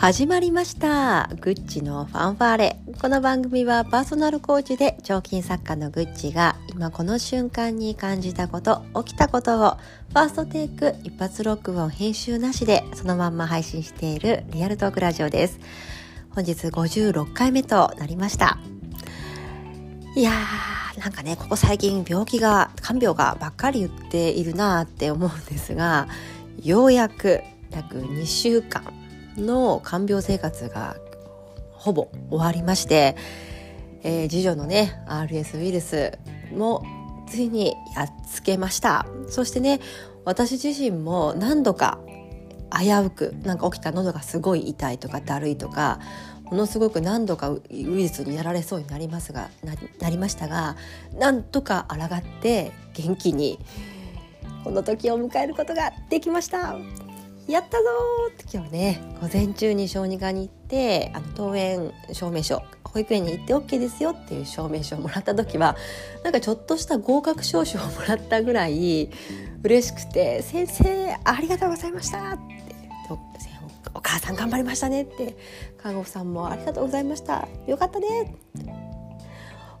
始まりました。グッチのファンファーレ。この番組はパーソナルコーチで彫金作家のグッチが今この瞬間に感じたこと起きたことをファーストテイク一発録音編集なしでそのまんま配信しているリアルトークラジオです。本日56回目となりました。いやーなんかねここ最近病気が看病がばっかり言っているなーって思うんですがようやく約2週間の看病生活がほぼ終わりまして、えー、次女のね RS ウイルスもついにやっつけました。そしてね私自身も何度か危うくなんか起きた喉がすごい痛いとかだるいとかものすごく何度かウイルスにやられそうになりますがなりましたがなんとか抗って元気にこの時を迎えることができました。やったぞって今日ね午前中に小児科に行ってあの登園証明書保育園に行って OK ですよっていう証明書をもらった時はなんかちょっとした合格証書をもらったぐらい嬉しくて「先生ありがとうございました」って「お母さん頑張りましたね」って看護婦さんも「ありがとうございました。よかったね」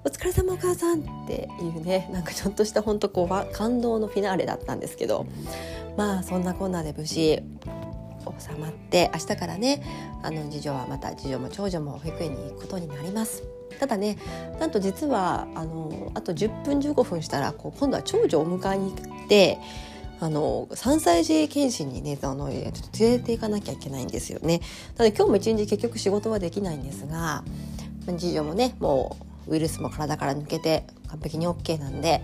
お疲れ様お母さんっていうねなんかちょっとした本当こう感動のフィナーレだったんですけどまあそんなこんなで無事収まって明日からねあの次女はまた次女も長女も保育園に行くことになります。ただねなんと実はあのあと10分15分したらこう今度は長女をお迎えに行ってあの3歳児検診にねあのちょっと連れて行かなきゃいけないんですよね。なので今日も一日結局仕事はできないんですが次女もねもうウイルスも体から抜けて完璧に OK なんで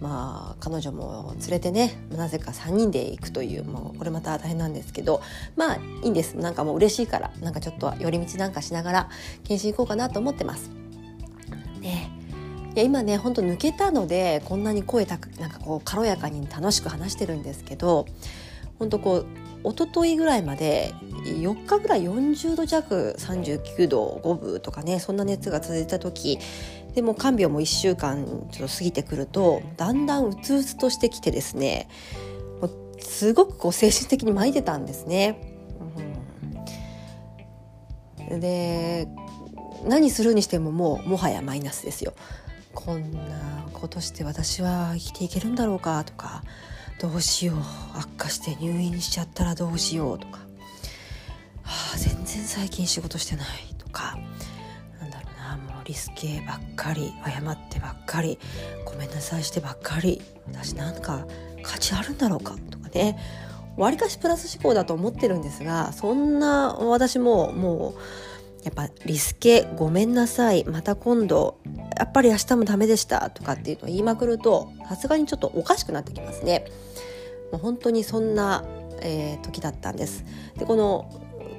まあ彼女も連れてねなぜか3人で行くというもうこれまた大変なんですけどまあいいんですなんかもう嬉しいからなんかちょっと寄り道なんかしながら検診行こうかなと思ってます。ねいや今ねほんと抜けたのでこんなに声高くなんかこう軽やかに楽しく話してるんですけどほんとこう一昨日ぐらいまで4日ぐらい40度弱39度5分とかねそんな熱が続いた時でも看病も1週間ちょっと過ぎてくるとだんだんうつうつとしてきてですねすごくこう精神的に巻いてたんですね。うん、で何するにしてももうもはやマイナスですよ。こんなことして私は生きていけるんだろうかとかどうしよう悪化して入院しちゃったらどうしようとか、はあ、全然最近仕事してないとか。なんだろうなもうリスケばっかり謝ってばっかりごめんなさいしてばっかり。私なんか価値あるんだろうかとかね。わりかしプラス思考だと思ってるんですがそんな私ももうやっぱリスケごめんなさいまた今度やっぱり明日もダメでしたとかっていうのを言いまくるとさすがにちょっとおかしくなってきますね。もう本当にそんな、えー、時だったんです。でこの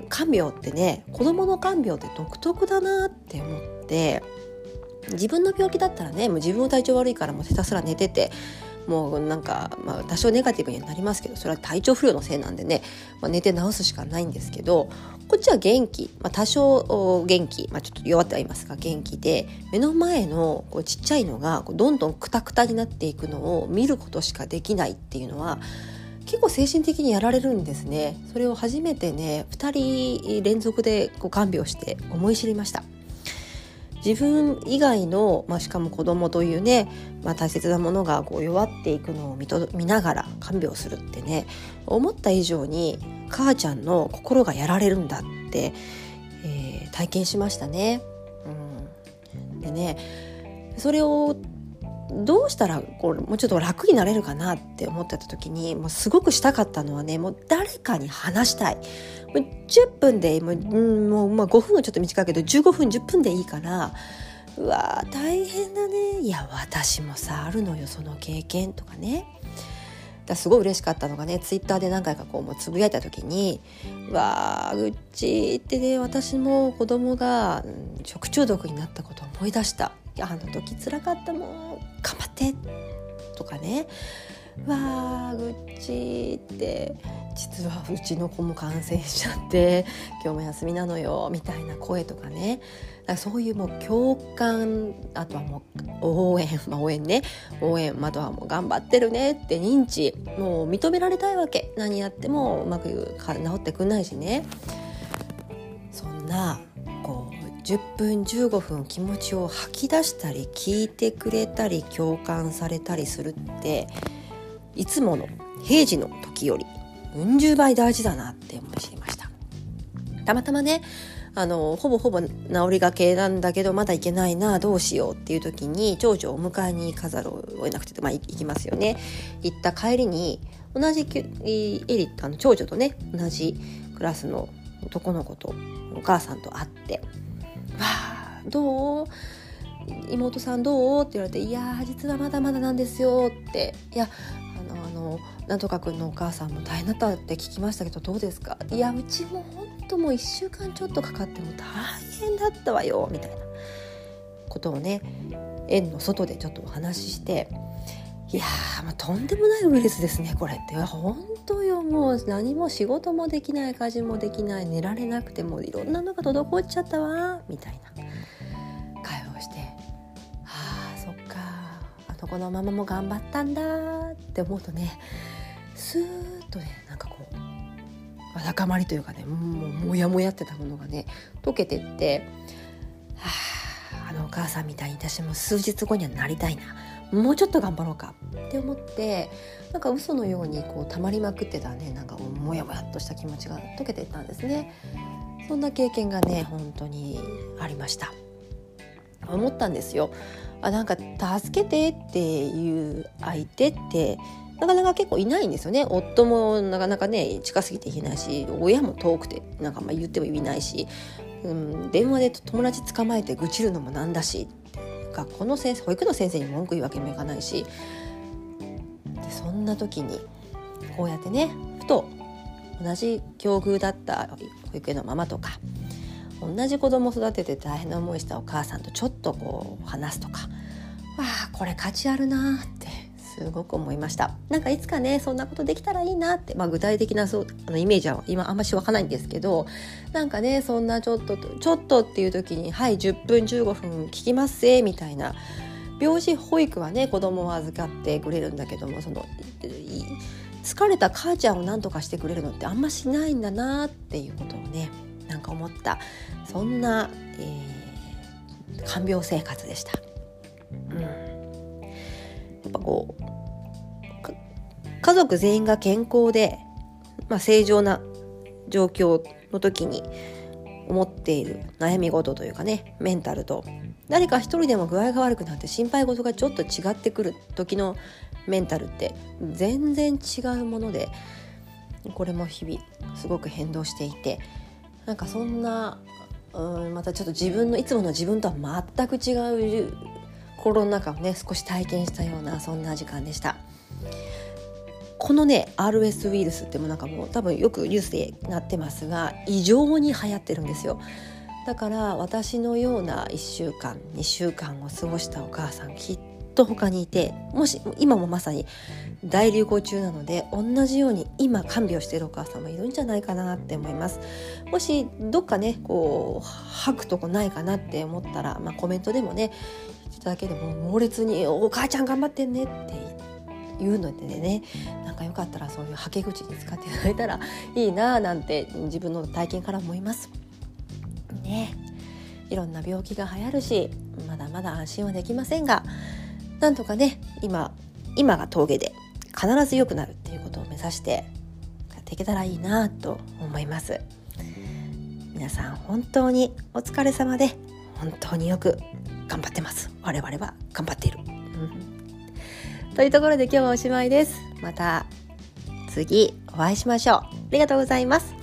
看病ってね子どもの看病って独特だなって思って自分の病気だったらねもう自分の体調悪いからもうひたすら寝ててもうなんか、まあ、多少ネガティブにはなりますけどそれは体調不良のせいなんでね、まあ、寝て治すしかないんですけどこっちは元気、まあ、多少元気、まあ、ちょっと弱ってはいますが元気で目の前のこうちっちゃいのがどんどんクタクタになっていくのを見ることしかできないっていうのは結構精神的にやられるんですね。それを初めてね2人連続でこう看病して思い知りました。自分以外の、まあ、しかも子供というね、まあ、大切なものがこう弱っていくのを見と見ながら看病するってね思った以上に母ちゃんの心がやられるんだって、えー、体験しましたね。うん、でねそれをどうしたらこうもうちょっと楽になれるかなって思ってた時にもうすごくしたかったのはねもう誰かに話したい。もう10分でもう,、ん、もうまあ、5分はちょっと短いけど15分10分でいいからうわ大変だね。いや私もさあるのよその経験とかね。だすごい嬉しかったのがねツイッターで何回かこうもうつぶやいた時に「わあうっち」ってね私も子供が食中毒になったことを思い出した。あの時つらかったもん頑張ってとかねわあぐっちって実はうちの子も感染しちゃって今日も休みなのよみたいな声とかね。だからそういうもう共感あとはもう応援、まあ、応援ね。応援あとはもう頑張ってるねって認知もう認められたいわけ。何やってもうまく治ってくんないしね。なこう10分15分気持ちを吐き出したり聞いてくれたり共感されたりするっていつもの平時の時よりうん十倍大事だなって思いました。たまたまねあのほぼほぼ治りがけなんだけどまだ行けないなどうしようっていう時に長女をお迎えに行かざるを得なくて、まあ、行きますよね。行った帰りに同じエリあの長女とね同じクラスの男の子とお母さんと会って「わあどう？妹さんどう?」って言われて「いや実はまだまだなんですよ」って「いやあのあのなんとかくんのお母さんも大変だったって聞きましたけどどうですか?」いやうちも本当もう1週間ちょっとかかっても大変だったわよみたいなことをね園の外でちょっとお話ししていやー、まあ、とんでもないウイルスですねこれって。本当よもう何も仕事もできない家事もできない寝られなくてもいろんなのが滞っちゃったわみたいな。会話をして。あーそっか。あの子のママも頑張ったんだって思うとねスーッとねなんかこうわだかまりというかねもうモヤモヤってたものがね溶けてってはああのお母さんみたいに私も数日後にはなりたいな。もうちょっと頑張ろうか。って思ってなんか嘘のようにこう溜まりまくってたね。なんかもやもやっとした気持ちが解けていったんですね。そんな経験がね本当にありました。思ったんですよ。あなんか助けてっていう相手ってなかなか結構いないんですよね。夫もなかなかね近すぎて言えないし親も遠くてなんかまあ言っても意味ないし、うん、電話で友達捕まえて愚痴るのもなんだし学校の先生保育の先生に文句言うわけにもいかないしでそんな時にこうやってねふと同じ境遇だった保育園のママとか同じ子供育てて大変な思いしたお母さんとちょっとこう話すとかわあこれ価値あるなってすごく思いました。なんかいつかねそんなことできたらいいなって、まあ、具体的なそうあのイメージは今あんまし湧かないんですけどなんかねそんなちょっとちょっとっていう時に「はい10分15分聞きますぜ」みたいな病児保育はね子供を預かってくれるんだけどもその疲れた母ちゃんを何とかしてくれるのってあんましないんだなっていうことをねなんか思った。そんな、えー、看病生活でした。うん。ぱこう家族全員が健康で、まあ、正常な状況の時に思っている悩み事というかねメンタルと誰か一人でも具合が悪くなって心配事がちょっと違ってくる時のメンタルって全然違うものでこれも日々すごく変動していてなんかそんなうんまたちょっと自分のいつもの自分とは全く違う心の中をね少し体験したようなそんな時間でした。このね RS ウイルスってもなんかもう多分よくニュースでなってますが異常に流行ってるんですよだから私のような1週間2週間を過ごしたお母さんきっと他にいてもし今もまさに大流行中なので同じように今看病しているお母さんもいるんじゃないかなって思いますもしどっかねこう吐くとこないかなって思ったら、まあ、コメントでもねいただけでも猛烈に「お母ちゃん頑張ってんね」って言うのでねなんかよかったらそういうはけ口に使っていただいたらいいななんて自分の体験から思います。ねいろんな病気が流行るしまだまだ安心はできませんがなんとかね今今が峠で必ず良くなるっていうことを目指してやっていけたらいいなと思います皆さん本当にお疲れ様で本当によく頑張ってます我々は頑張っている、うんというところで今日はおしまいです。また次お会いしましょう。ありがとうございます。